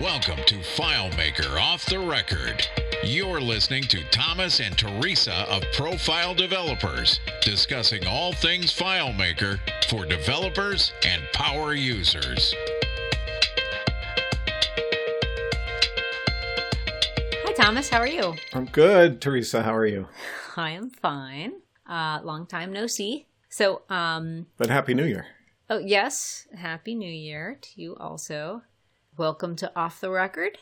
Welcome to FileMaker Off the Record. You're listening to Thomas and Teresa of Profile Developers, discussing all things FileMaker for developers and power users. Hi, Thomas. How are you? I'm good, Teresa. How are you? I am fine. Uh, long time no see. So, um, But Happy New Year. oh yes, Happy New Year to you also. Welcome to Off the Record.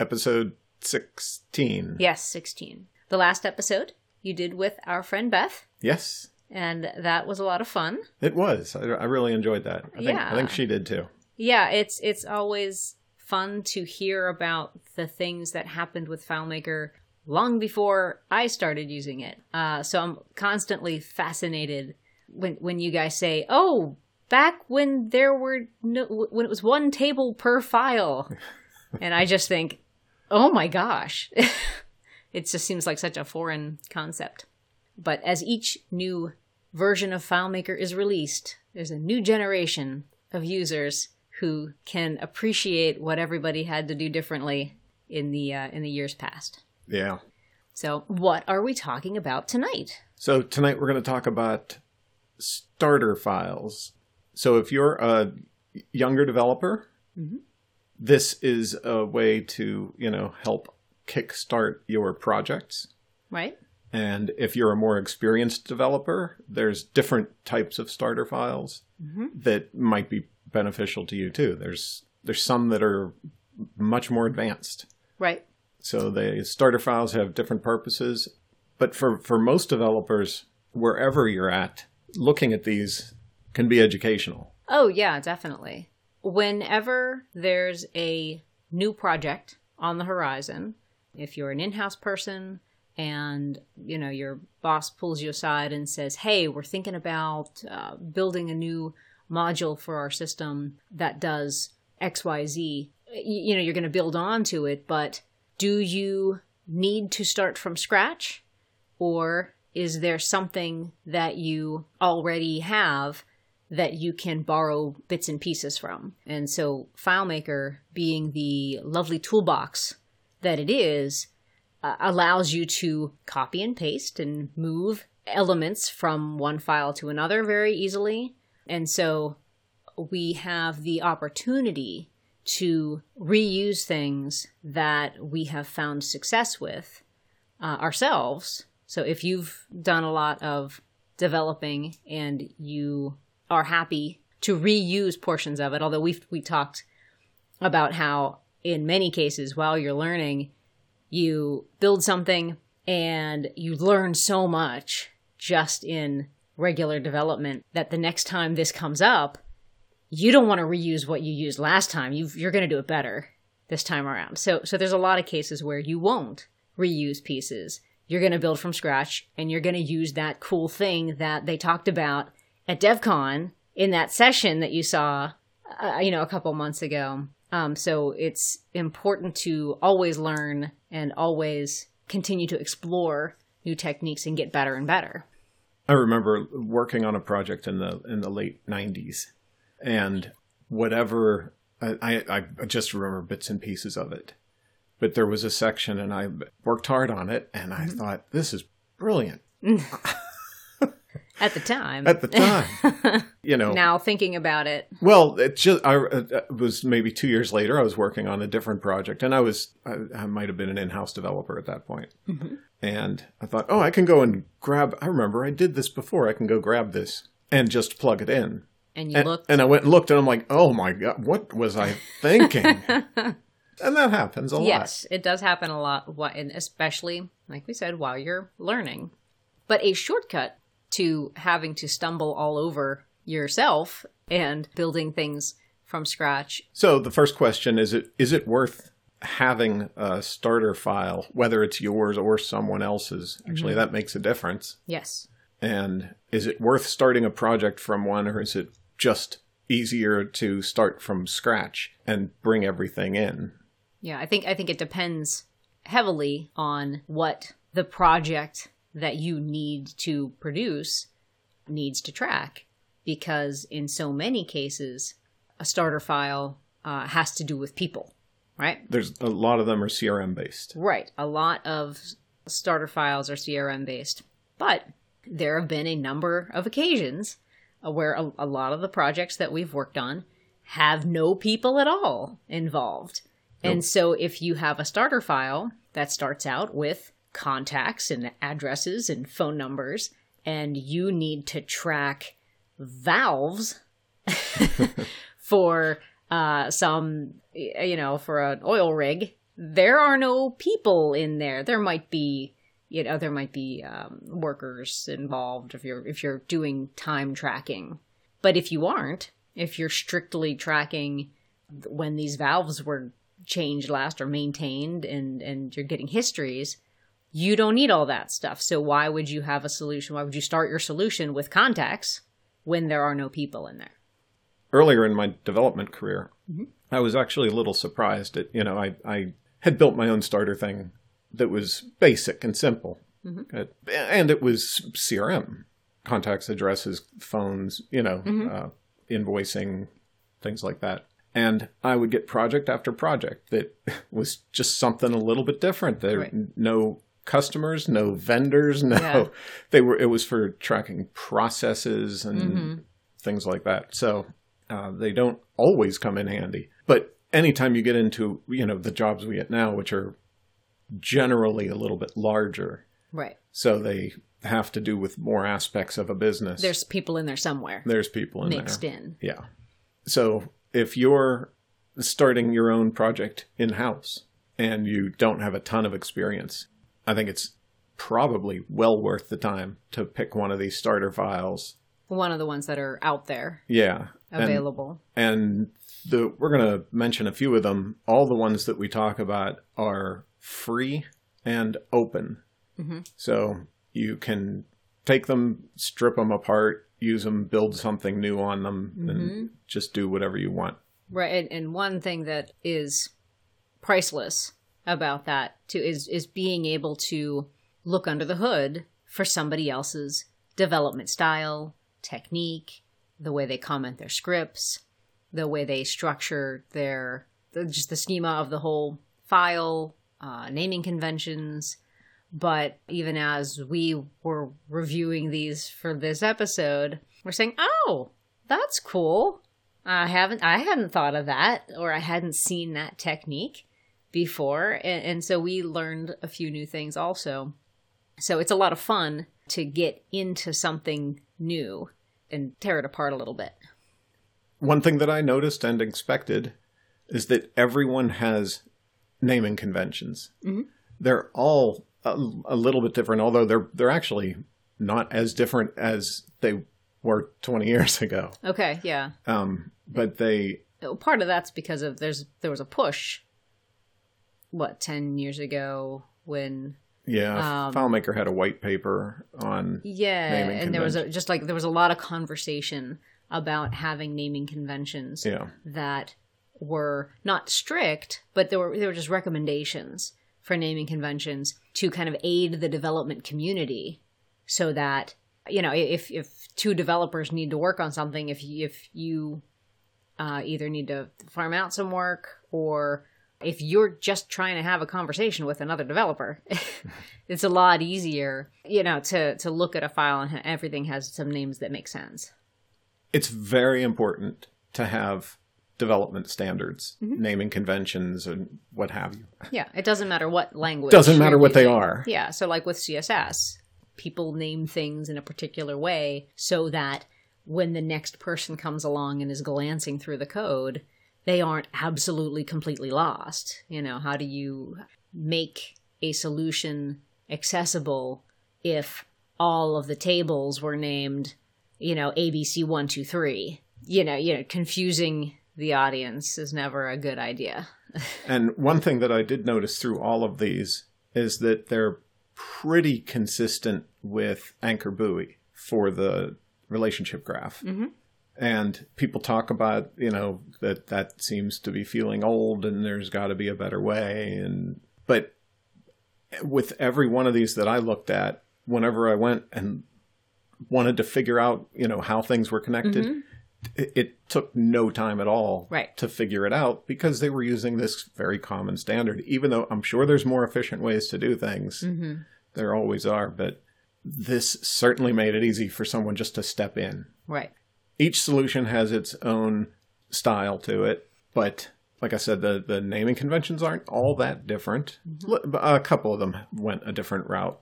Episode 16. Yes, sixteen. The last episode you did with our friend Beth, Yes, and that was a lot of fun. it was. I, I really enjoyed that. I think, I think she did too. Yeah, it's it's always fun to hear about the things that happened with FileMaker long before I started using it. Uh, so I'm constantly fascinated when when you guys say, "Oh, back when there were no, when it was one table per file," and I just think, "Oh my gosh." It just seems like such a foreign concept. But as each new version of FileMaker is released, there's a new generation of users who can appreciate what everybody had to do differently in the uh, in the years past. Yeah. So, what are we talking about tonight? So tonight we're going to talk about starter files. So if you're a younger developer, Mhm. this is a way to, you know, help kickstart your projects. Right? And if you're a more experienced developer, there's different types of starter files Mhm. that might be beneficial to you too. There's there's some that are much more advanced. Right. So the starter files have different purposes, but for for most developers, wherever you're at, looking at these can be educational. Oh, yeah, definitely. Whenever there's a new project on the horizon, if you're an in-house person and you know your boss pulls you aside and says, "Hey, we're thinking about uh, building a new module for our system that does X, Y, Z," you know, you're going to build onto it, but do you need to start from scratch, or is there something that you already have that you can borrow bits and pieces from. And so, FileMaker, being the lovely toolbox that it is, uh, allows you to copy and paste and move elements from one file to another very easily. And so, we have the opportunity to reuse things that we have found success with uh, ourselves. So, if you've done a lot of developing and you are happy to reuse portions of it. Although we've we talked about how in many cases while you're learning, you build something and you learn so much just in regular development that the next time this comes up, you don't want to reuse what you used last time. you you're going to do it better this time around. So so there's a lot of cases where you won't reuse pieces. You're going to build from scratch and you're going to use that cool thing that they talked about at DevCon in that session that you saw, uh, you know, a couple months ago. Um, so it's important to always learn and always continue to explore new techniques and get better and better. I remember working on a project in the in the late '90s, and whatever I, I, I just remember bits and pieces of it. But there was a section, and I worked hard on it, and I thought this is brilliant At the time. at the time. you know, now thinking about it. Well, it just I it was maybe two years later. I was working on a different project, and I was I, I might have been an in-house developer at that point. Mm-hmm. And I thought, oh, I can go and grab. I remember I did this before. I can go grab this and just plug it in. And you And, looked. and I went and looked, and I'm like, oh my god, what was I thinking? and that happens a lot. Yes, it does happen a lot, and especially, like we said, while you're learning. But a shortcut to having to stumble all over yourself and building things from scratch. So the first question is: it is it worth having a starter file, whether it's yours or someone else's? Actually, mm-hmm. that makes a difference. Yes. And is it worth starting a project from one, or is it just easier to start from scratch and bring everything in? Yeah, I think I think it depends heavily on what the project that you need to produce needs to track because in so many cases a starter file uh, has to do with people right? There's a lot of them are CRM based. Right. A lot of starter files are CRM based. But there have been a number of occasions uh, where a, a, lot of the projects that we've worked on have no people at all involved. Nope. And so if you have a starter file that starts out with contacts and addresses and phone numbers, and you need to track valves for uh, some, you know, for an oil rig, there are no people in there. There might be, you know, there might be um, workers involved if you're if you're doing time tracking. But if you aren't, if you're strictly tracking when these valves were changed last or maintained, and and you're getting histories, you don't need all that stuff. So why would you have a solution? Why would you start your solution with contacts when there are no people in there? earlier in my development career, mm-hmm. I was actually a little surprised at, you know, I, I had built my own starter thing that was basic and simple. Mm-hmm. and it was CRM, contacts, addresses, phones, you know, mm-hmm. uh, invoicing, things like that. And I would get project after project that was just something a little bit different. There right. no customers, no vendors, no yeah. they were it was for tracking processes and mm-hmm. things like that. So uh, they don't always come in handy. But anytime you get into, you know, the jobs we get now, which are generally a little bit larger. Right. So they have to do with more aspects of a business. There's people in there somewhere. There's people in mixed there. in. Yeah. So if you're starting your own project in house and you don't have a ton of experience, I think it's probably well worth the time to pick one of these starter files. One of the ones that are out there. Yeah available. And, and the we're going to mention a few of them. All the ones that we talk about are free and open. Mm-hmm. So you can take them, strip them apart, use them, build something new on them, mm-hmm. and just do whatever you want. Right. And, and one thing that is priceless about that too is is being able to look under the hood for somebody else's development style, technique, the way they comment their scripts, the way they structure their just the schema of the whole file, uh, naming conventions. But even as we were reviewing these for this episode, we're saying, "Oh, that's cool. I haven't I hadn't thought of that, or I hadn't seen that technique before." And, and so we learned a few new things also. So it's a lot of fun to get into something new and tear it apart a little bit. One thing that I noticed and expected is that everyone has naming conventions. Mm-hmm. They're all a, a, little bit different, although they're they're actually not as different as they were 20 years ago. Okay, yeah. Um, but they part of that's because of there's there was a push what 10 years ago when yeah, um, FileMaker had a white paper on yeah, and there was a, just like there was a lot of conversation about having naming conventions yeah. that were not strict, but there were there were just recommendations for naming conventions to kind of aid the development community, so that you know if if two developers need to work on something, if you, if you uh, either need to farm out some work or if you're just trying to have a conversation with another developer, it's a lot easier, you know, to to look at a file and everything has some names that make sense. It's very important to have development standards, mm-hmm. naming conventions, and what have you. Yeah, it doesn't matter what language. Doesn't matter what they are. Yeah, so like with CSS, people name things in a particular way so that when the next person comes along and is glancing through the code, they aren't absolutely completely lost. You know, how do you make a solution accessible if all of the tables were named, you know, ABC one two three? You know, you know, confusing the audience is never a good idea. and one thing that I did notice through all of these is that they're pretty consistent with Anchor Buoy for the relationship graph. Mm-hmm and people talk about you know that that seems to be feeling old and there's got to be a better way and but with every one of these that I looked at whenever I went and wanted to figure out you know how things were connected mm-hmm. it, it took no time at all Right. to figure it out because they were using this very common standard. Even though I'm sure there's more efficient ways to do things, Mm-hmm. there always are. But this certainly made it easy for someone just to step in. Right. Each solution has its own style to it, but like I said, the, the naming conventions aren't all that different. Mm-hmm. A couple of them went a different route.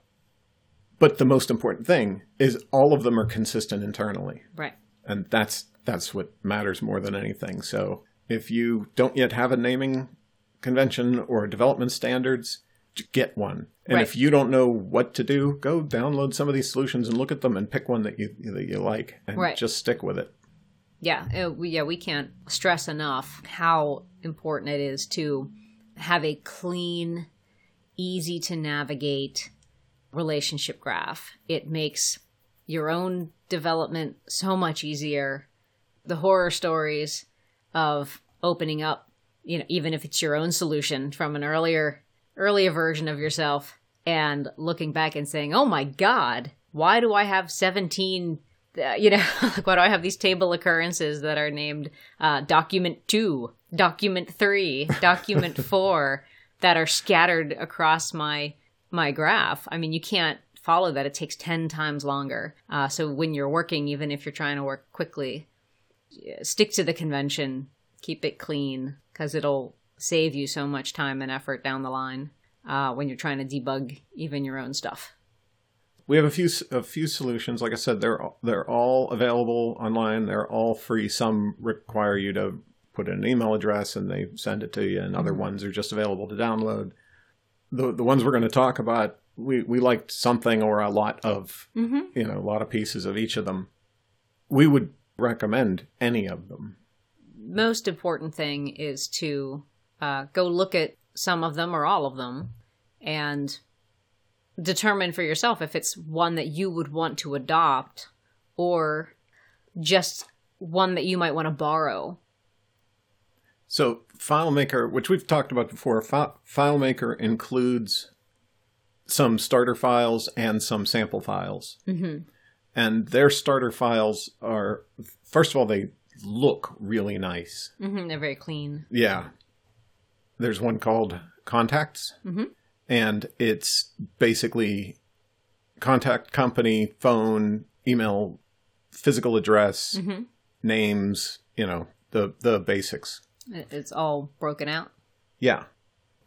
But the most important thing is all of them are consistent internally Right. and that's that's what matters more than anything. So if you don't yet have a naming convention or development standards, get one. And Right. if you don't know what to do, go download some of these solutions and look at them and pick one that you that you like and Right. just stick with it. Yeah, uh, we, yeah, we can't stress enough how important it is to have a clean, easy to navigate relationship graph. It makes your own development so much easier. The horror stories of opening up, you know, even if it's your own solution from an earlier earlier version of yourself and looking back and saying, "Oh my god, why do I have 17 uh, you know, like why do I have these table occurrences that are named uh, document two, document three, document four that are scattered across my my graph? I mean, you can't follow that; it takes ten times longer. Uh, so when you're working, even if you're trying to work quickly, stick to the convention, keep it clean, because it'll save you so much time and effort down the line uh, when you're trying to debug even your own stuff. We have a few a few solutions. Like I said, they're they're all available online. They're all free. Some require you to put in an email address and they send it to you, and other ones are just available to download. The the ones we're going to talk about, we we liked something or a lot of Mm-hmm. you know a lot of pieces of each of them. We would recommend any of them. most important thing is to uh, go look at some of them or all of them and determine for yourself if it's one that you would want to adopt or just one that you might want to borrow. So FileMaker, which we've talked about before, Fi- FileMaker includes some starter files and some sample files. Mm-hmm. And their starter files are, first of all, they look really nice. Mm-hmm. They're very clean. Yeah. There's one called Contacts, Mhm. and it's basically contact company, phone, email, physical address, Mhm. names, you know, the the basics. It's all broken out. Yeah.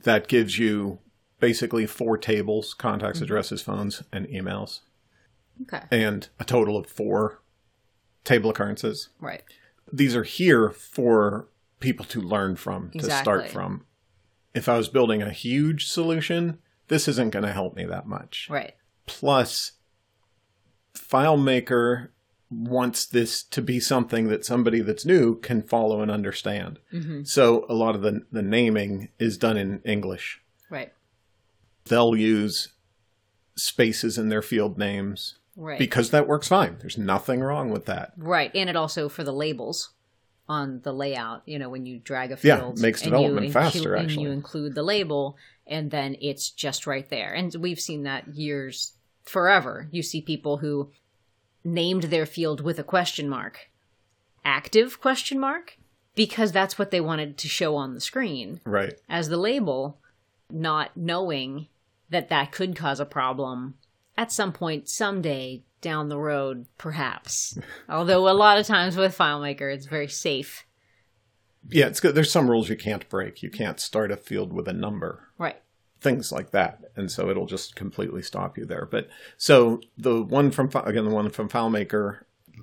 That gives you basically four tables contacts, addresses, phones, and emails, Okay. and a total of four table occurrences. Right. These are here for people to learn from, to start from. If I was building a huge solution, this isn't going to help me that much. Right. Plus, FileMaker wants this to be something that somebody that's new can follow and understand. Mm-hmm. So a lot of the, the naming is done in English. Right. They'll use spaces in their field names Right. because that works fine. There's nothing wrong with that. Right, and it also for the labels on the layout. You know, when you drag a Yeah, field, makes and development you faster, actually. you include the label, and then it's just right there. And we've seen that years forever. You see people who named their field with a question mark, active question mark, because that's what they wanted to show on the screen Right. as the label, not knowing that that could cause a problem at some point, someday down the road, perhaps. Although a lot of times with FileMaker, it's very safe. Yeah, it's good. There's some rules you can't break. You can't start a field with a number. Right. things like that and so it'll just completely stop you there but so the one from again the one from FileMaker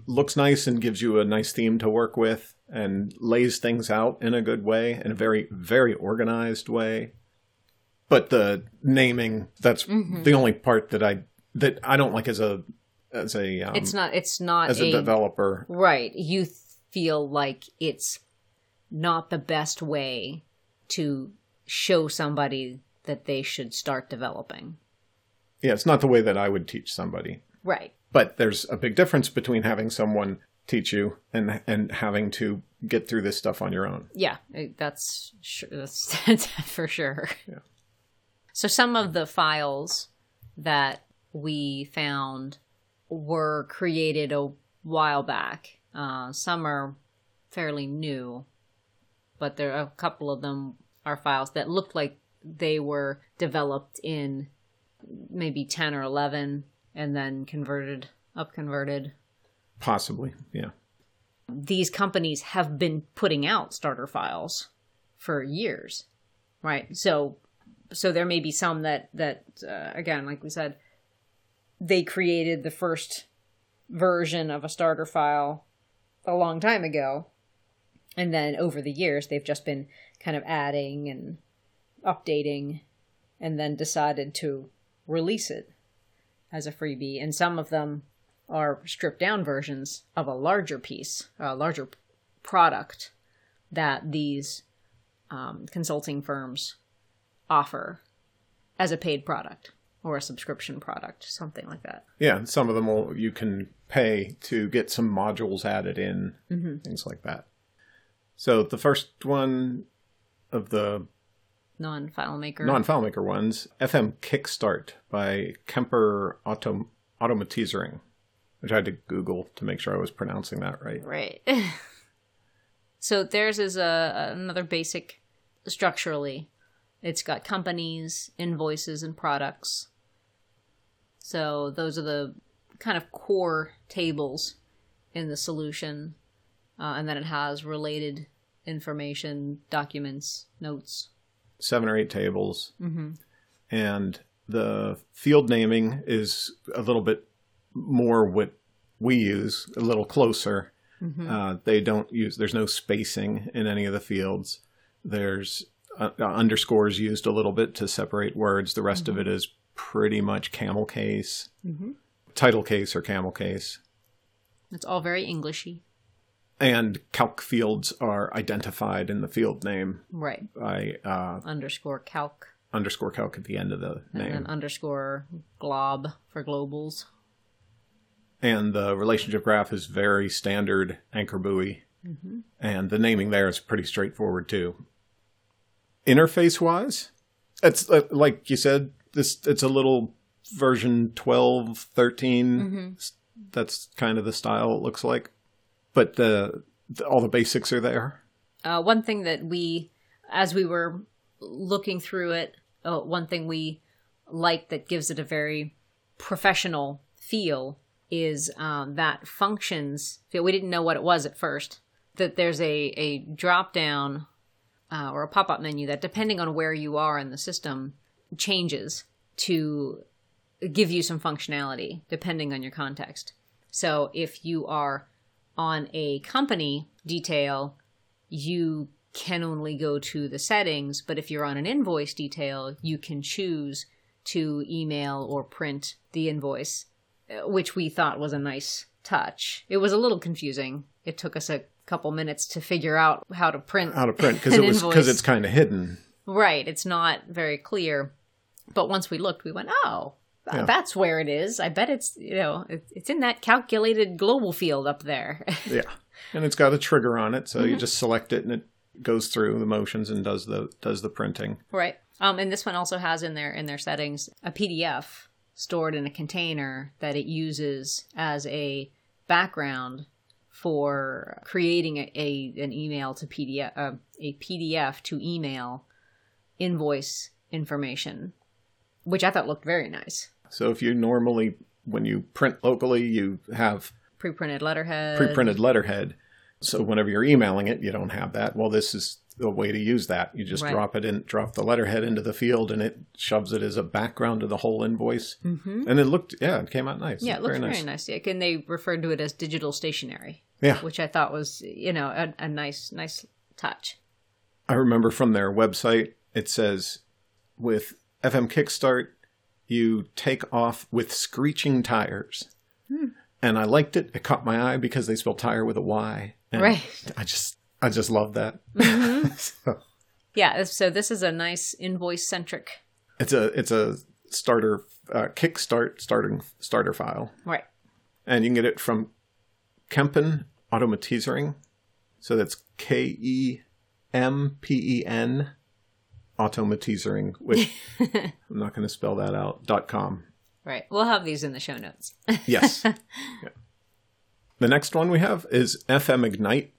looks nice and gives you a nice theme to work with and lays things out in a good way in a very very organized way but the naming that's mm-hmm. the only part that I that I don't like as a as a um, It's not. It's not as a a, developer right. You feel like it's not the best way to show somebody that they should start developing. yeah it's not the way that I would teach somebody Right. But there's a big difference between having someone teach you and and having to get through this stuff on your own. Yeah, that's sure, that's, that's for sure. Yeah. So some of the files that we found were created a while back. Uh, some are fairly new, but there are a couple of them are files that look like they were developed in maybe 10 or 11 and then converted, up converted. Possibly, yeah. These companies have been putting out starter files for years, right? So, so there may be some that that uh, again, like we said, they created the first version of a starter file a long time ago, and then over the years they've just been kind of adding and updating, and then decided to release it as a freebie. And some of them are stripped down versions of a larger piece, a larger product that these um, consulting firms offer as a paid product or a subscription product, something like that. Yeah, some of them will you can pay to get some modules added in, mm-hmm. things like that. So the first one of the Non FileMaker. non-FileMaker ones, FM Kickstart by Kempen Auto Automatizering, which I had to Google to make sure I was pronouncing that right. Right. so theirs is a another basic structurally. It's got companies, invoices, and products. So those are the kind of core tables in the solution, uh, and then it has related information, documents, notes. Seven or eight tables, and the field naming is a little bit more what we use, a little closer. Uh, they don't use. There's no spacing in any of the fields. There's uh, uh, underscores used a little bit to separate words. The rest of it is pretty much camel case, title case, or camel case. It's all very Englishy. And calc fields are identified in the field name Right. by uh, Underscore calc. underscore calc at the end of the And name. then underscore glob for globals. and the relationship graph is very standard anchor buoy and the naming there is pretty straightforward too interface wise it's uh, like you said this it's a little version 12 13 S- that's kind of the style it looks like but the, the all the basics are there Uh, one thing that we, as we were looking through it, uh, one thing we like that gives it a very professional feel is um, that functions. We didn't know what it was at first. That there's a a drop down uh, or a pop up menu that, depending on where you are in the system, changes to give you some functionality depending on your context. So if you are on a company detail, you can only go to the settings, but if you're on an invoice detail, you can choose to email or print the invoice, uh, which we thought was a nice touch. It was a little confusing. It took us a couple minutes to figure out how to print how to print because it was because it's kind of hidden Right, it's not very clear. But once we looked, we went, "Oh, Yeah. that's where it is. I bet it's, you know, it's in that calculated global field up there." yeah and it's got a trigger on it so you just select it and it goes through the motions and does the does the printing right. Um and this one also has in their in their settings a PDF stored in a container that it uses as a background for creating a, a an email to PDF uh, a PDF to email invoice information, which I thought looked very nice. So if you normally, when you print locally, you have Pre-printed letterhead. pre-printed letterhead. So whenever you're emailing it, you don't have that. Well, this is the way to use that. You just Right. drop it in, drop the letterhead into the field, and it shoves it as a background to the whole invoice. Mm-hmm. And it looked, yeah, it came out nice. Yeah, it looks very nice. Yeah, and they referred to it as digital stationery, Yeah, which I thought was, you know, a, a nice, nice touch. I remember from their website, it says with FM Kickstart, you take off with screeching tires. Hmm. And I liked it. It caught my eye because they spell tire with a Y. And Right. I just, I just love that. Mm-hmm. so Yeah, so this is a nice invoice centric. it's a, it's a starter, uh, Kickstart starting starter file, Right. and you can get it from Kempen Automatizering. So that's K E M P E N Automatizering, which I'm not going to spell that out. dot com. Right. We'll have these in the show notes. Yes. Yeah. The next one we have is FM Ignite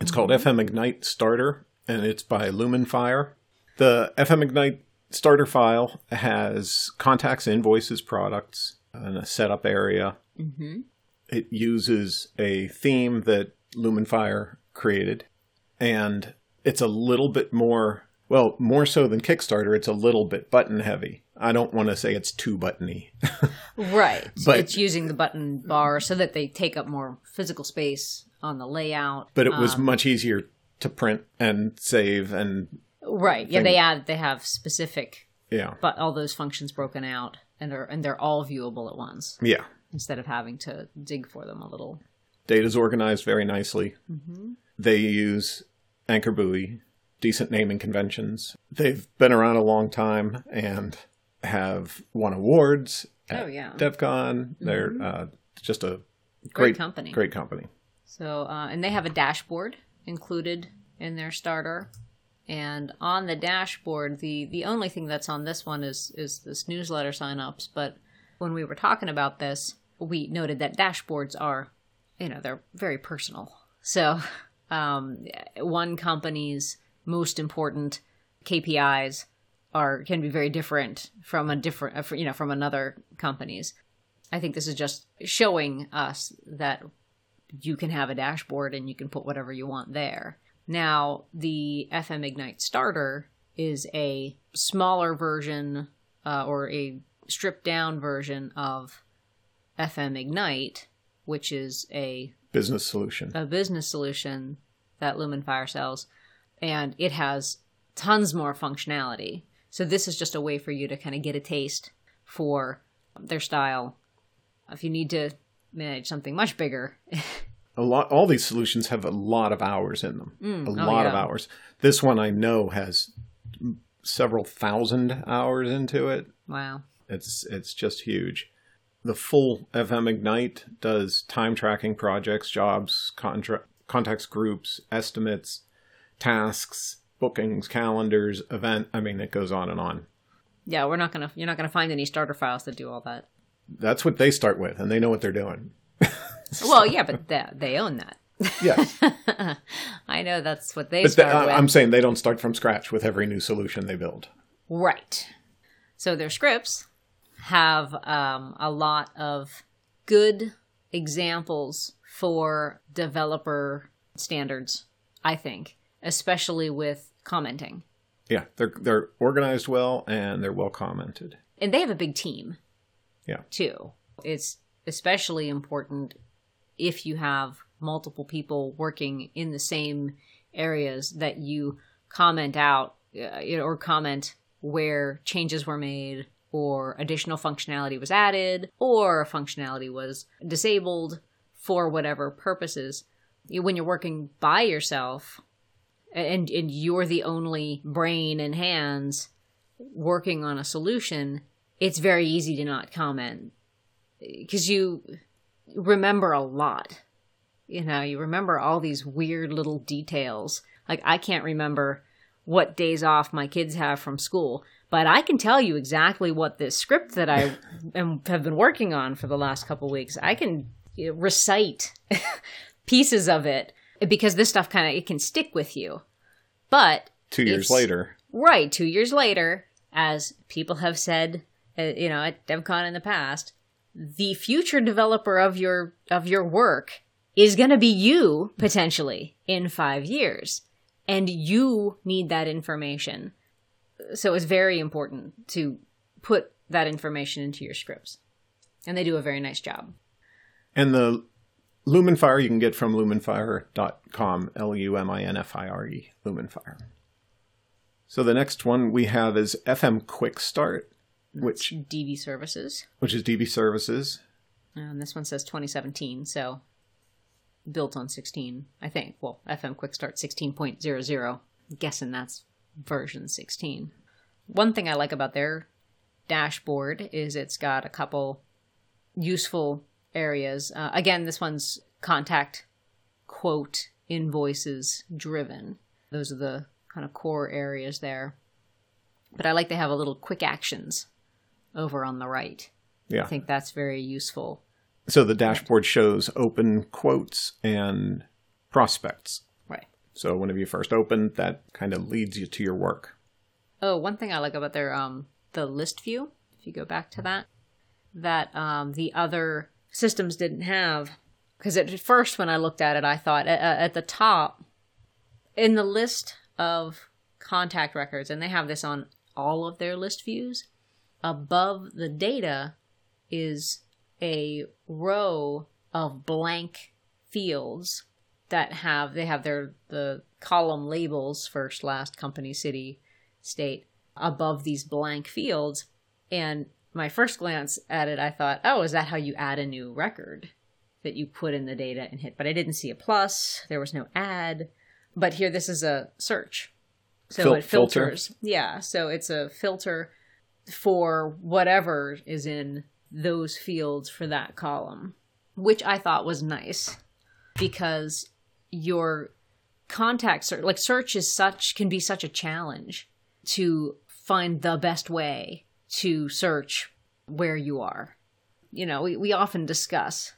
It's called FM Ignite Starter, and it's by LuminFire. The FM Ignite starter file has contacts, invoices, products, and a setup area. Mm-hmm. It uses a theme that LuminFire created, and it's a little bit more, well, more so than Kickstarter, it's a little bit button heavy. I don't want to say it's too buttony. Right. But- it's using the button bar so that they take up more physical space on the layout. but it was Um, much easier to print and save and right. Yeah, thing. they add they have specific yeah. but all those functions broken out and they're and they're all viewable at once Yeah. Instead of having to dig for them a little. Data's organized very nicely. Mm-hmm. They use Anchor Buoy, decent naming conventions. They've been around a long time and have won awards at Oh, yeah. Mm-hmm. DevCon. They're uh, just a Great great, company. Great company. So, uh, and they have a dashboard included in their starter. And on the dashboard, the the only thing that's on this one is is this newsletter signups. But when we were talking about this, we noted that dashboards are, you know, they're very personal. So, um, one company's most important KPIs are can be very different from a different, uh, you know, from another company's. I think this is just showing us that you can have a dashboard and you can put whatever you want there. Now, the FM Ignite starter is a smaller version uh, or a stripped down version of FM Ignite, which is a, Business solution. a business solution that LuminFire sells, and it has tons more functionality. So, this is just a way for you to kind of get a taste for their style. If you need to manage something much bigger, a lot all these solutions have a lot of hours in them. Mm, a oh, lot of hours. This one I know has several thousand hours into it. wow. It's it's just huge. The full FM Ignite does time tracking projects, jobs, contra- contacts groups, estimates, tasks, bookings, calendars, event. I mean, it goes on and on. Yeah, we're not gonna. You're not gonna find any starter files that do all that. That's what they start with, and they know what they're doing. Well, yeah, but they, they own that. Yes, I know that's what they but start th- with. I'm saying they don't start from scratch with every new solution they build. Right. So their scripts have um, a lot of good examples for developer standards. I think, especially with commenting, Yeah, they're they're organized well and they're well commented. and they have a big team. Yeah. Too. It's especially important if you have multiple people working in the same areas that you comment out uh, or comment where changes were made or additional functionality was added or functionality was disabled for whatever purposes. When you're working by yourself and and you're the only brain and hands working on a solution, it's very easy to not comment because you remember a lot. You know, you remember all these weird little details. Like I can't remember what days off my kids have from school, but I can tell you exactly what this script that I am, have been working on for the last couple weeks. I can recite pieces of it because this stuff kind of it can stick with you. But Two years later, Right, two years later, as people have said, uh, you know, at DevCon in the past, the future developer of your of your work is going to be you potentially in five years, and you need that information. So it's very important to put that information into your scripts, and they do a very nice job. and the LuminFire you can get from luminfire.com, L U M I N F I R E, LuminFire. So the next one we have is FM Quick Start, which DB services, which is DB services. Uh, and this one says 2017, so built on 16, I think. Well, FM Quick Start 16.00. Guessing that's version 16. One thing I like about their dashboard is it's got a couple useful areas. Uh, again, this one's contact quote invoices driven. Those are the kind of core areas there. But I like to have a little quick actions over on the right. Yeah. I think that's very useful. So the dashboard shows open quotes and prospects. So whenever you first open, that kind of leads you to your work. Oh, one thing I like about their um the list view, if you go back to that, that um the other systems didn't have because at first when I looked at it, I thought at, at the top in the list of contact records, and they have this on all of their list views, above the data is a row of blank fields that have they have their the column labels first last company city state above these blank fields. And my first glance at it i thought oh is that how you add a new record that you put in the data and hit? But i didn't see a plus. There was no add. But here this is a search. So Fil- it filter? filters yeah. So it's a filter for whatever is in those fields for that column which i thought was nice because your contact search like search is such can be such a challenge to find the best way to search where you are. You know we, we often discuss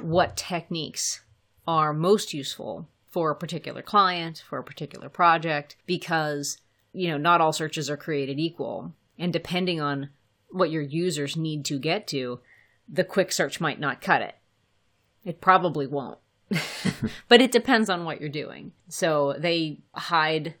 what techniques are most useful for a particular client for a particular project because you know not all searches are created equal. And depending on what your users need to get to the quick search might not cut it. It probably won't but it depends on what you're doing. So they hide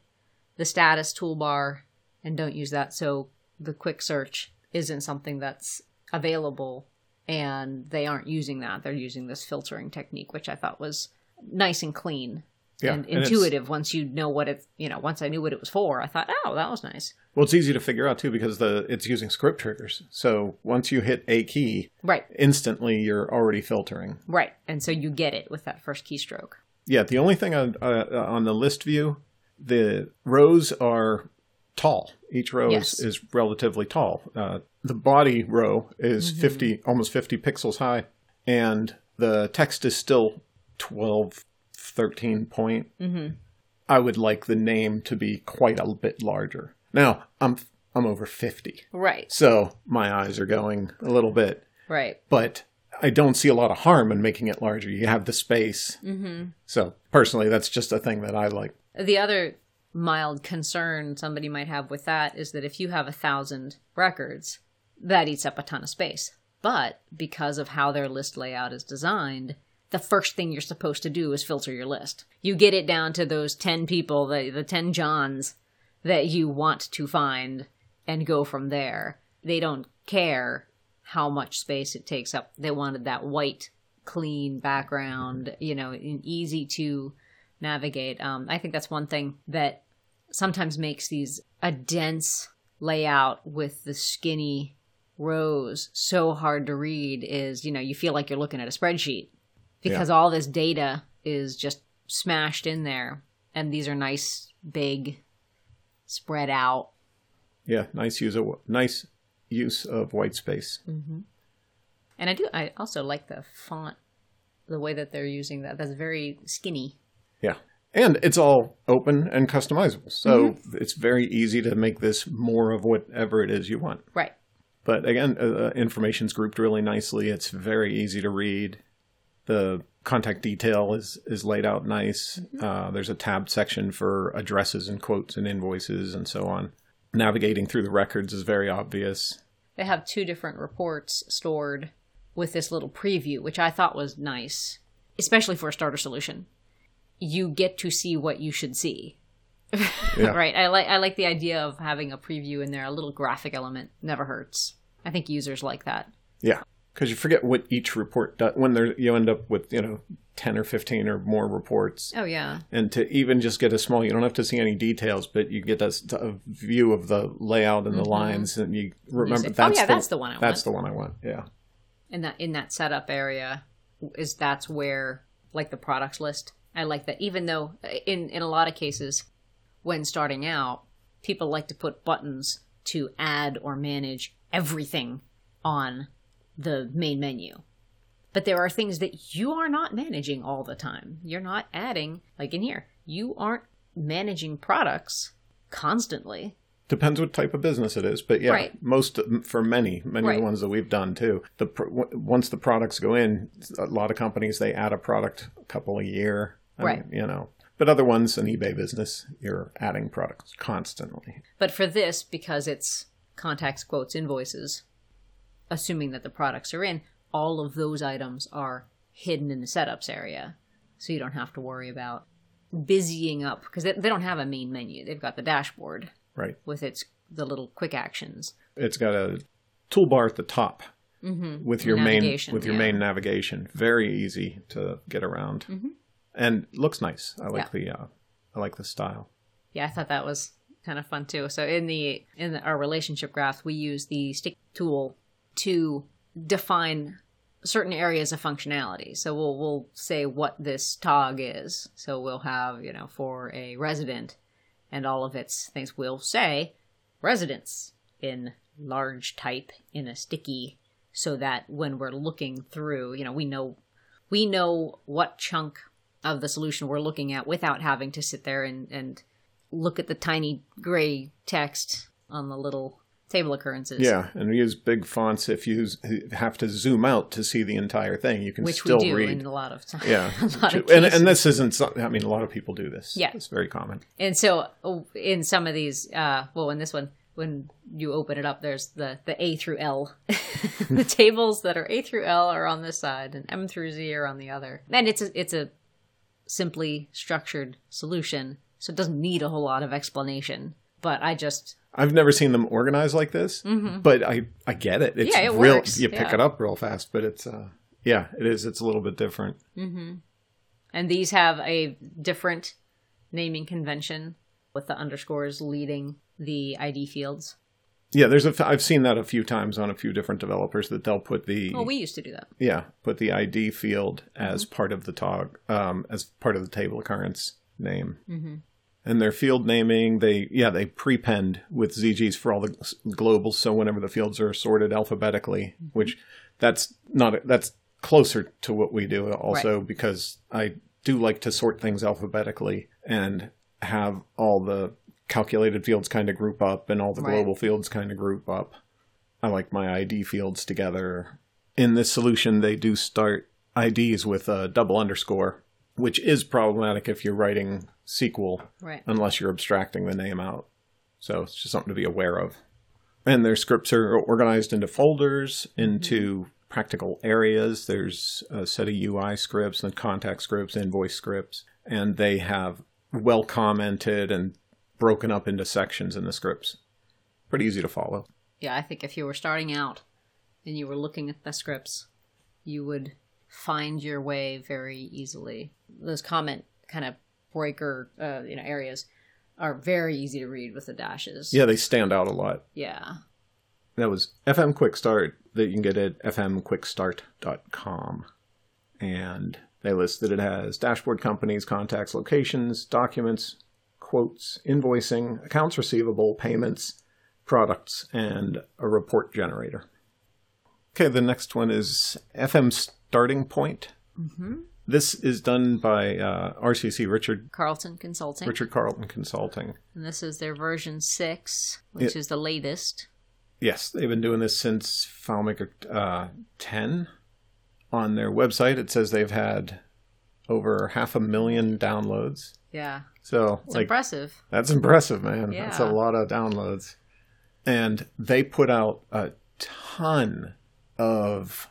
the status toolbar and don't use that. So the quick search isn't something that's available and they aren't using that. They're using this filtering technique, which I thought was nice and clean Yeah, and and intuitive once you know what it, you know, once I knew what it was for, I thought, oh, that was nice. Well, it's easy to figure out too because the it's using script triggers. So once you hit a key, Right, instantly you're already filtering. right. And so you get it with that first keystroke. Yeah, the only thing on uh, on the list view, the rows are tall. Each row Yes. is, is relatively tall. Uh, the body row is Mm-hmm. 50, almost 50 pixels high, and the text is still 12, 13 point. Mm-hmm. I would like the name to be quite a bit larger. Now, I'm I'm over 50, Right, so my eyes are going a little bit right. but I don't see a lot of harm in making it larger. You have the space. Mm-hmm. So personally, that's just a thing that I like. The other mild concern somebody might have with that is that if you have a thousand records, that eats up a ton of space. But because of how their list layout is designed, the first thing you're supposed to do is filter your list. You get it down to those 10 people, the, the 10 Johns that you want to find and go from there. They don't care how much space it takes up. They wanted that white, clean background, you know, and easy to navigate. Um, I think that's one thing that sometimes makes these a dense layout with the skinny rows so hard to read is, you know, you feel like you're looking at a spreadsheet because all this data is just smashed in there. And these are nice, big, spread out. Yeah, nice use of nice use of white space. And I do, I also like the font, the way that they're using that. That's very skinny. Yeah, and it's all open and customizable, so it's very easy to make this more of whatever it is you want. Right. But again, uh, uh, information's grouped really nicely. It's very easy to read. The contact detail is is laid out nice. Uh, there's a tabbed section for addresses and quotes and invoices and so on. Navigating through the records is very obvious. They have two different reports stored with this little preview, which I thought was nice, especially for a starter solution. You get to see what you should see. Yeah. right. I like I like the idea of having a preview in there, a little graphic element never hurts. I think users like that. Yeah, because you forget what each report does when there you end up with you know ten or fifteen or more reports, Oh yeah. and to even just get a small, you don't have to see any details, but you get a view of the layout and the mm-hmm. lines, and you remember say, "Oh, yeah, the, that's the one I want. that's want." the one I want. Yeah, in that in that setup area is that's where like the products list i like that even though uh, in in a lot of cases when starting out people like to put buttons to add or manage everything on the main menu but there are things that you are not managing all the time you're not adding like in here you aren't managing products constantly depends what type of business it is, but yeah, Right. most for many many of the ones that we've done too. The w- once the products go in, a lot of companies they add a product a couple a year, I Right. mean, you know, But other ones, an eBay business, you're adding products constantly. But for this, because it's contacts, quotes, invoices, assuming that the products are in, all of those items are hidden in the setups area. So you don't have to worry about busying up because they, they don't have a main menu. They've got the dashboard Right. with its the little quick actions. It's got a toolbar at the top with your main with your yeah. main navigation. Very easy to get around, and looks nice. I like Yeah. the uh, I like the style. Yeah, I thought that was kind of fun too. So in the in the, our relationship graph, we use the stick tool to define certain areas of functionality. So we'll we'll say what this tog is. So we'll have you know for a resident and all of its things. We'll say residents in large type in a sticky, so that when we're looking through, you know, we know we know what chunk of the solution we're looking at without having to sit there and, and look at the tiny gray text on the little table occurrences. Yeah, and we use big fonts if you have to zoom out to see the entire thing. You can Which still we do read. in a lot of times. Yeah, lot of and, and this isn't. I mean, a lot of people do this. Yeah. it's very common. And so oh, in some of these, uh, well, in this one, when you open it up, there's the, the A through L. the tables that are A through L are on this side and M through Z are on the other. And it's a, it's a simply structured solution, so it doesn't need a whole lot of explanation. But I just, I've never seen them organized like this, but I I get it. It's Mm-hmm. Yeah, it real. works, You pick yeah. it up real fast, but it's uh yeah, it is. It's a little bit different. and these have a different naming convention with the underscores leading the ID fields. Yeah, there's a. f- I've seen that a few times on a few different developers that they'll put the Well, we used to do that. yeah put the ID field as Mm-hmm. part of the tog um as part of the table occurrence name. And their field naming, they yeah they prepend with ZGs for all the globals. So whenever the fields are sorted alphabetically, Mm-hmm. which that's not that's closer to what we do also because I do like to sort things alphabetically and have all the calculated fields kind of group up and all the Right. global fields kind of group up. I like my ID fields together. In this solution, they do start IDs with a double underscore, which is problematic if you're writing SQL Right. unless you're abstracting the name out. So it's just something to be aware of. And their scripts are organized into folders, into practical areas. There's a set of UI scripts and contact scripts, invoice scripts, and they have well commented and broken up into sections in the scripts. Pretty easy to follow. Yeah, I think if you were starting out and you were looking at the scripts, you would find your way very easily. Those comment kind of breaker, uh, you know, areas are very easy to read with the dashes. Yeah, they stand out a lot. Yeah. That was FM Quick Start that you can get at fmquickstart.com. And they list that it has dashboard companies, contacts, locations, documents, quotes, invoicing, accounts receivable, payments, products, and a report generator. Okay, the next one is FM Starting Point. This is done by uh, RCC Richard Carlton Consulting. Richard Carlton Consulting. And this is their version 6, which is the latest. Yes, they've been doing this since FileMaker uh, 10. On their website, it says they've had over half a million downloads. Yeah. So, It's like, impressive. that's impressive, man. Yeah. That's a lot of downloads. And they put out a ton of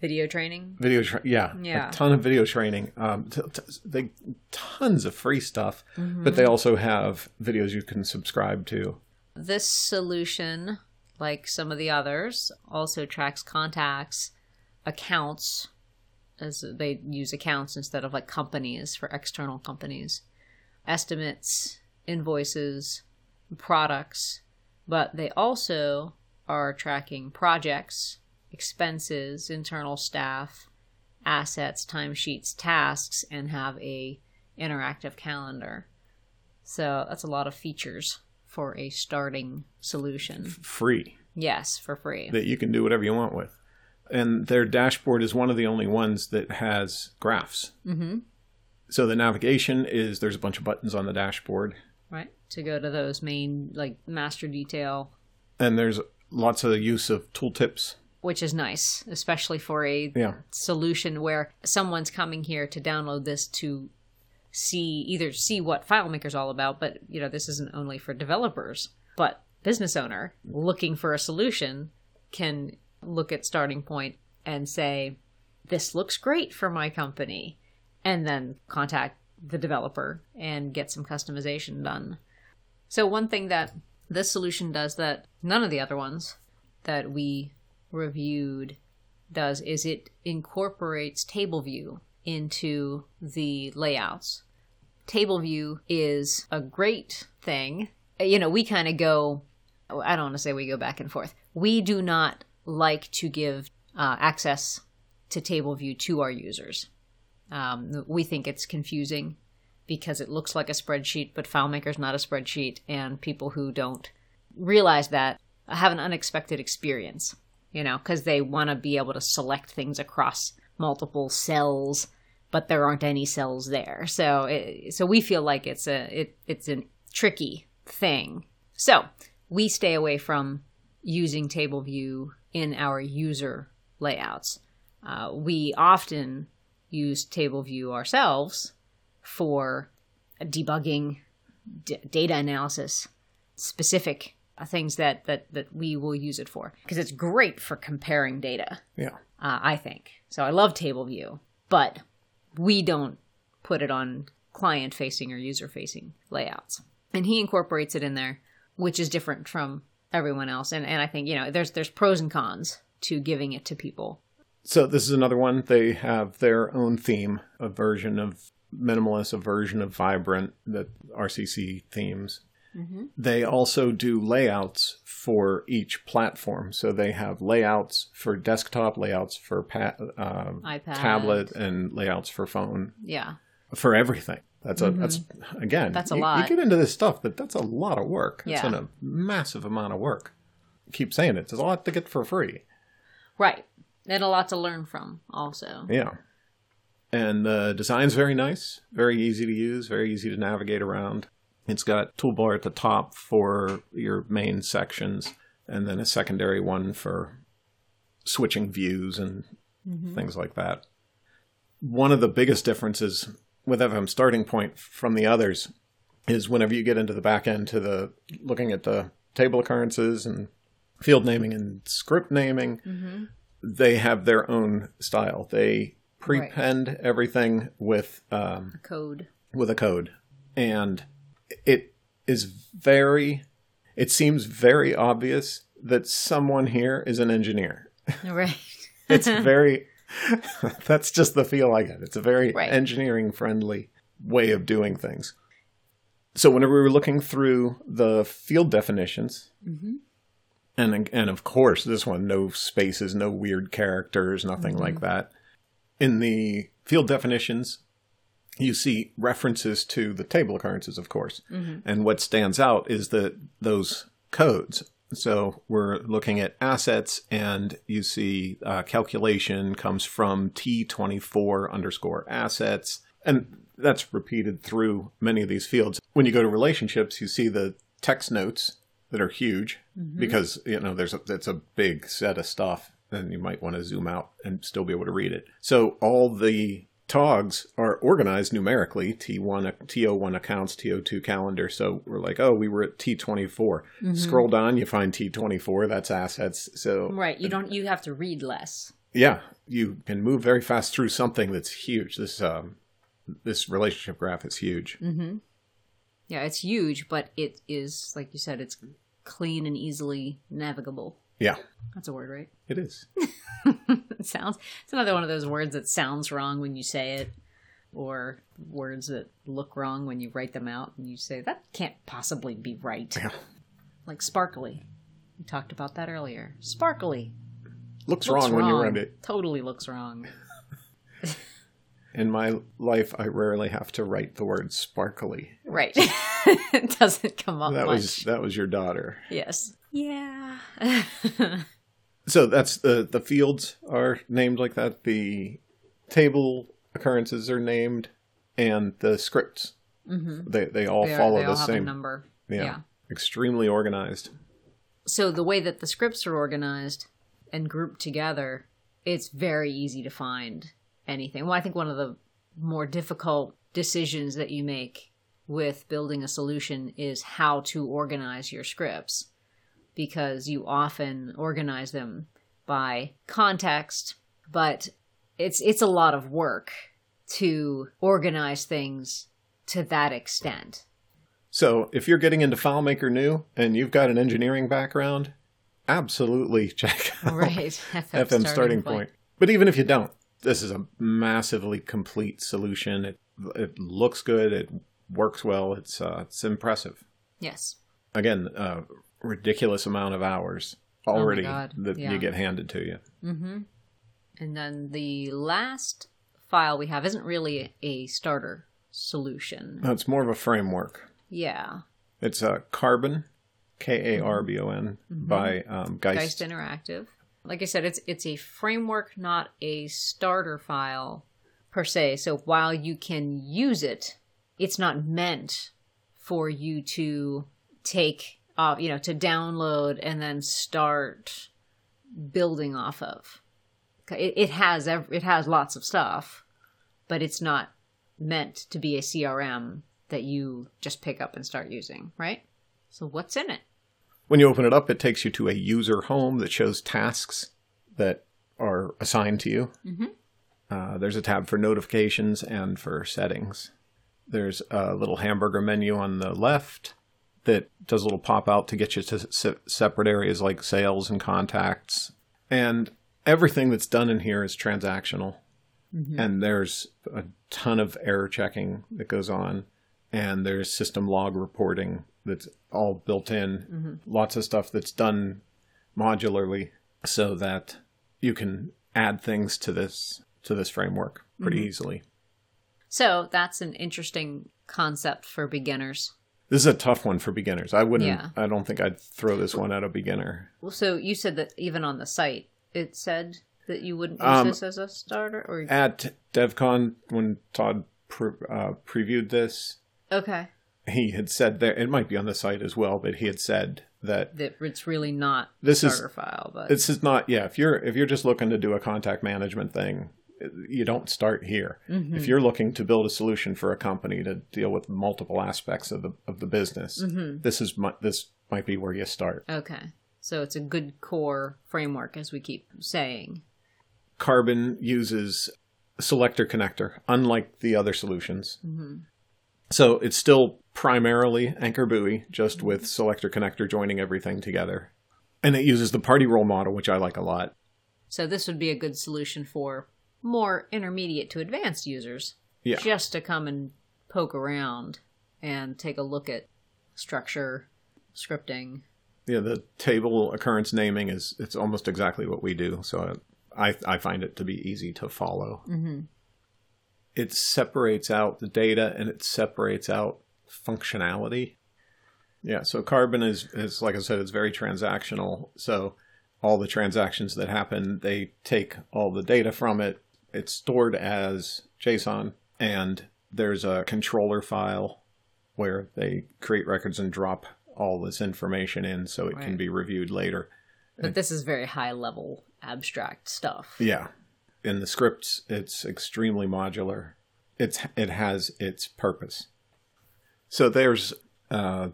Video training. video, tra- yeah, Yeah. a ton of video training. Um, t- t- they tons of free stuff, Mm-hmm. but they also have videos you can subscribe to. This solution, like some of the others, also tracks contacts, accounts, as they use accounts instead of like companies for external companies, estimates, invoices, products, but they also are tracking projects, expenses, internal staff, assets, timesheets, tasks, and have a interactive calendar. So that's a lot of features for a starting solution. Free. Yes, for free. that you can do whatever you want with. And their dashboard is one of the only ones that has graphs. Mm-hmm. So the navigation is there's a bunch of buttons on the dashboard, Right? To go to those main, like master detail, and there's lots of use of tooltips. Which is nice, especially for a Yeah. solution where someone's coming here to download this to see either see what FileMaker's all about, but you know, this isn't only for developers, but business owner looking for a solution can look at starting point and say, This looks great for my company, and then contact the developer and get some customization done. So, one thing that this solution does that none of the other ones that we reviewed does is it incorporates table view into the layouts. Table view is a great thing. You know, we kind of go, I don't want to say we go back and forth. We do not like to give uh, access to table view to our users. Um, we think it's confusing because it looks like a spreadsheet, but FileMaker's not a spreadsheet, and people who don't realize that have an unexpected experience, you know, because they want to be able to select things across multiple cells, but there aren't any cells there. So, it, so we feel like it's a it, it's a tricky thing. So we stay away from using table view in our user layouts. Uh, we often use table view ourselves for debugging, d- data analysis, specific things that, that, that we will use it for. Because it's great for comparing data, Yeah. uh, I think. So I love table view, but we don't put it on client facing or user facing layouts. And he incorporates it in there, which is different from everyone else. And, and I think, you know, there's, there's pros and cons to giving it to people. So this is another one. They have their own theme, a version of minimalist, a version of vibrant, the RCC themes. They also do layouts for each platform. So they have layouts for desktop, layouts for pa- uh, iPad. tablet, and layouts for phone Yeah. for everything. That's a that's again. Mm-hmm. That's a you, lot. You get into this stuff, but that's a lot of work. It's Yeah. a massive amount of work. Keep saying it. It's a lot to get for free. Right. And a lot to learn from also. Yeah. And the design's very nice, very easy to use, very easy to navigate around. It's got toolbar at the top for your main sections, and then a secondary one for switching views and things like that. One of the biggest differences with FM starting point from the others is whenever you get into the back end to the looking at the table occurrences and field naming and script naming, they have their own style. They Right. prepend everything with um, Code. with a code, and it is very. It seems very obvious that someone here is an engineer. Right. It's very. that's just the feel I get. It's a very Right. engineering friendly way of doing things. So whenever we were looking through the field definitions, mm-hmm. and and of course this one, no spaces, no weird characters, nothing like mm-hmm. that. In the field definitions, you see references to the table occurrences, of course. And what stands out is that those codes. So we're looking at assets, and you see uh, calculation comes from T24 underscore assets. And that's repeated through many of these fields. When you go to relationships, you see the text notes that are huge because you know there's a it's a big set of stuff and you might want to zoom out and still be able to read it. So all the togs are organized numerically T1 TO1 accounts TO2 calendar so we're like oh we were at T24 scroll down you find T24 that's assets so Right. You don't you have to read less. yeah you can move very fast through something that's huge this um this relationship graph is huge mm-hmm. Yeah, it's huge, but it is like you said, it's clean and easily navigable. yeah That's a word, right? it is it sounds it's another one of those words that sounds wrong when you say it or words that look wrong when you write them out and you say that can't possibly be right. Yeah. like sparkly. We talked about that earlier. Sparkly. Looks, looks wrong, when you read it. Totally looks wrong. In my life I rarely have to write the word sparkly. Right. It doesn't come up that much. was that was your daughter. Yes. Yeah so that's the the fields are named like that. The table occurrences are named and the scripts. Mm-hmm. they they all they, are- follow they the all have a same. number. Yeah, yeah. Extremely organized. So the way that the scripts are organized and grouped together it's very easy to find anything. Well i think one of the more difficult decisions that you make with building a solution is how to organize your scripts because you often organize them by context, but it's it's a lot of work to organize things to that extent. So if you're getting into FileMaker new and you've got an engineering background, absolutely check out Right. FM, FM starting, point. But even if you don't, this is a massively complete solution. It it looks good. It works well. It's uh, it's impressive. Yes. Again, uh, ridiculous amount of hours already God, that yeah. you get handed to you. Mm-hmm. And then the last file we have isn't really a starter solution. No, it's more of a framework. Yeah. It's a Karbon, K A R B O N, by um, Geist. Geist Interactive. Like I said, it's it's a framework, not a starter file per se. So while you can use it, it's not meant for you to take off, you know, to download and then start building off of. It, it has ev- it has lots of stuff, but it's not meant to be a CRM that you just pick up and start using, right? So what's in it? When you open it up, it takes you to a user home that shows tasks that are assigned to you. Mhm. Uh, there's a tab for notifications and for settings. There's a little hamburger menu on the left that does a little pop out to get you to se- separate areas like sales and contacts. And everything that's done in here is transactional. Mm-hmm. And there's a ton of error checking that goes on. And there's system log reporting that's all built in. Mm-hmm. Lots of stuff that's done modularly so that you can add things to this to this framework pretty mm-hmm. easily. So that's an interesting concept for beginners. This is a tough one for beginners. I wouldn't Yeah. I don't think I'd throw this one at a beginner. Well, so you said that even on the site, it said that you wouldn't use Um, this as a starter, or At DevCon when Todd pre- uh, previewed this, okay, he had said there it might be on the site as well, but he had said that that it's really not This a is- starter file, but this is not yeah, if you're if you're just looking to do a contact management thing, you don't start here. Mm-hmm. If you're looking to build a solution for a company to deal with multiple aspects of the of the business, Mm-hmm. this is mi- this might be where you start. okay. So it's a good core framework, as we keep saying. Karbon uses selector connector, unlike the other solutions. Mm-hmm. So it's still primarily Anchor Buoy, just with selector connector joining everything together. And it uses the party role model, which I like a lot. So this would be a good solution for more intermediate to advanced users, Yeah. just to come and poke around and take a look at structure, scripting. Yeah, the table occurrence naming is it's almost exactly what we do. So I I find it to be easy to follow. Mm-hmm. It separates out the data and it separates out functionality. Yeah, so Karbon is is like I said, it's very transactional. So all the transactions that happen, they take all the data from it. It's stored as JSON, and there's a controller file where they create records and drop all this information in so it can be reviewed later. But this is very high level abstract stuff. Yeah. In the scripts, it's extremely modular. It's it has its purpose. So there's uh,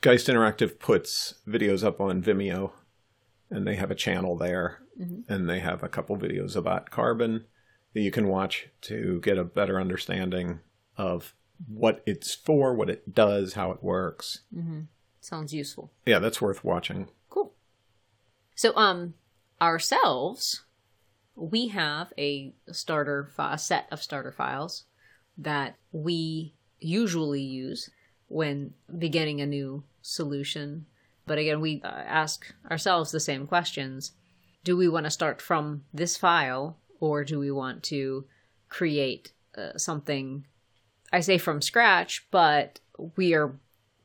Geist Interactive puts videos up on Vimeo, and they have a channel there, and they have a couple videos about Karbon that you can watch to get a better understanding of what it's for, what it does, how it works. Sounds useful. Yeah, that's worth watching. Cool. So, um, ourselves, we have a starter fi- a set of starter files that we usually use when beginning a new solution. But again, we uh, ask ourselves the same questions. Do we want to start from this file or do we want to create uh, something I say from scratch, but we are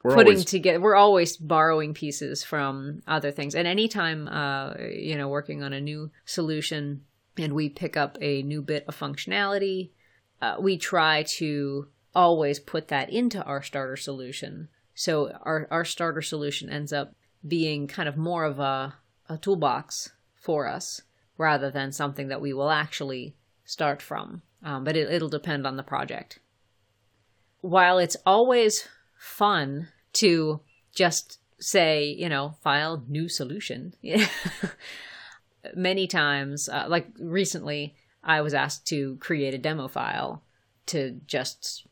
We're putting always together we're always borrowing pieces from other things. And anytime uh you know working on a new solution and we pick up a new bit of functionality uh, we try to always put that into our starter solution. So our our starter solution ends up being kind of more of a a toolbox for us rather than something that we will actually start from um, but it, it'll depend on the project while it's always fun to just say, you know, file new solution, many times, uh, like recently, I was asked to create a demo file to just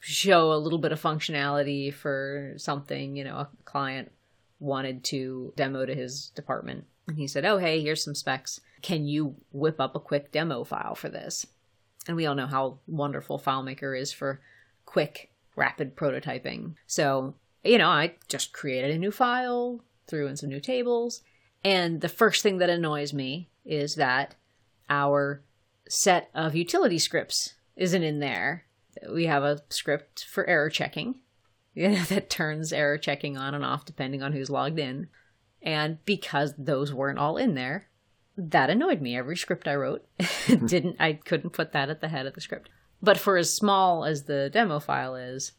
show a little bit of functionality for something, you know, a client wanted to demo to his department. And he said, Oh, hey, here's some specs. Can you whip up a quick demo file for this? And we all know how wonderful FileMaker is for quick, rapid prototyping. So, you know, I just created a new file, threw in some new tables. And the first thing that annoys me is that our set of utility scripts isn't in there. We have a script for error checking yeah, that turns error checking on and off depending on who's logged in. And because those weren't all in there, that annoyed me. Every script I wrote didn't I couldn't put that at the head of the script. But for as small as the demo file is,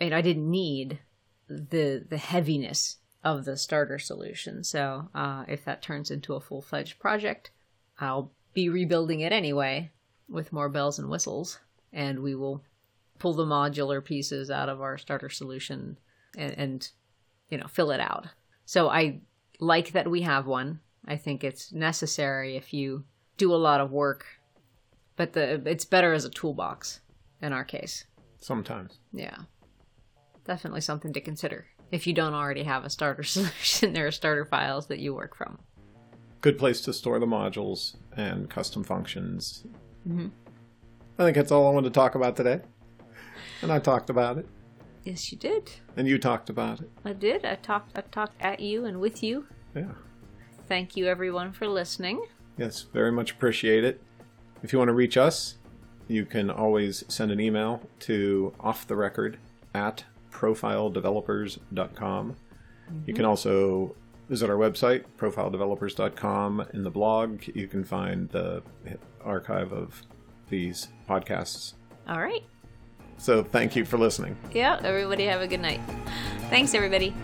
and I didn't need the the heaviness of the starter solution. So uh, if that turns into a full fledged project, I'll be rebuilding it anyway with more bells and whistles, and we will pull the modular pieces out of our starter solution and, and you know fill it out. So I like that we have one. I think it's necessary if you do a lot of work, but the it's better as a toolbox in our case. Sometimes. Yeah. Definitely something to consider. If you don't already have a starter solution, there are starter files that you work from. Good place to store the modules and custom functions. Mm-hmm. I think that's all I wanted to talk about today. And I talked about it. Yes, you did. And you talked about it. I did. I talked I talked at you and with you. Yeah. Thank you everyone for listening. Yes, very much appreciate it. If you want to reach us, you can always send an email to off the record at profiledevelopers.com. Mm-hmm. You can also visit our website, profiledevelopers.com. In the blog, you can find the archive of these podcasts. All right. So thank you for listening. Yeah, everybody have a good night. Thanks, everybody.